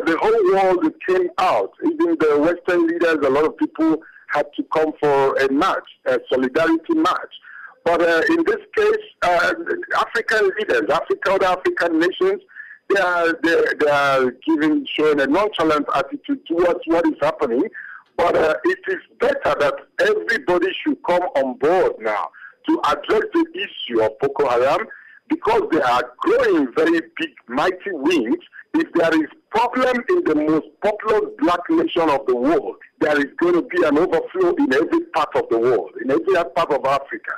the whole world came out. Even the Western leaders, a lot of people had to come for a march, a solidarity march. But uh, in this case, uh, African leaders, Africa, other African nations, they are, they, they are giving, showing a nonchalant attitude towards what is happening. But uh, it is better that everybody should come on board now to address the issue of Boko Haram because they are growing very big, mighty wings. If there is problem in the most populous black nation of the world, there is going to be an overflow in every part of the world, in every part of Africa.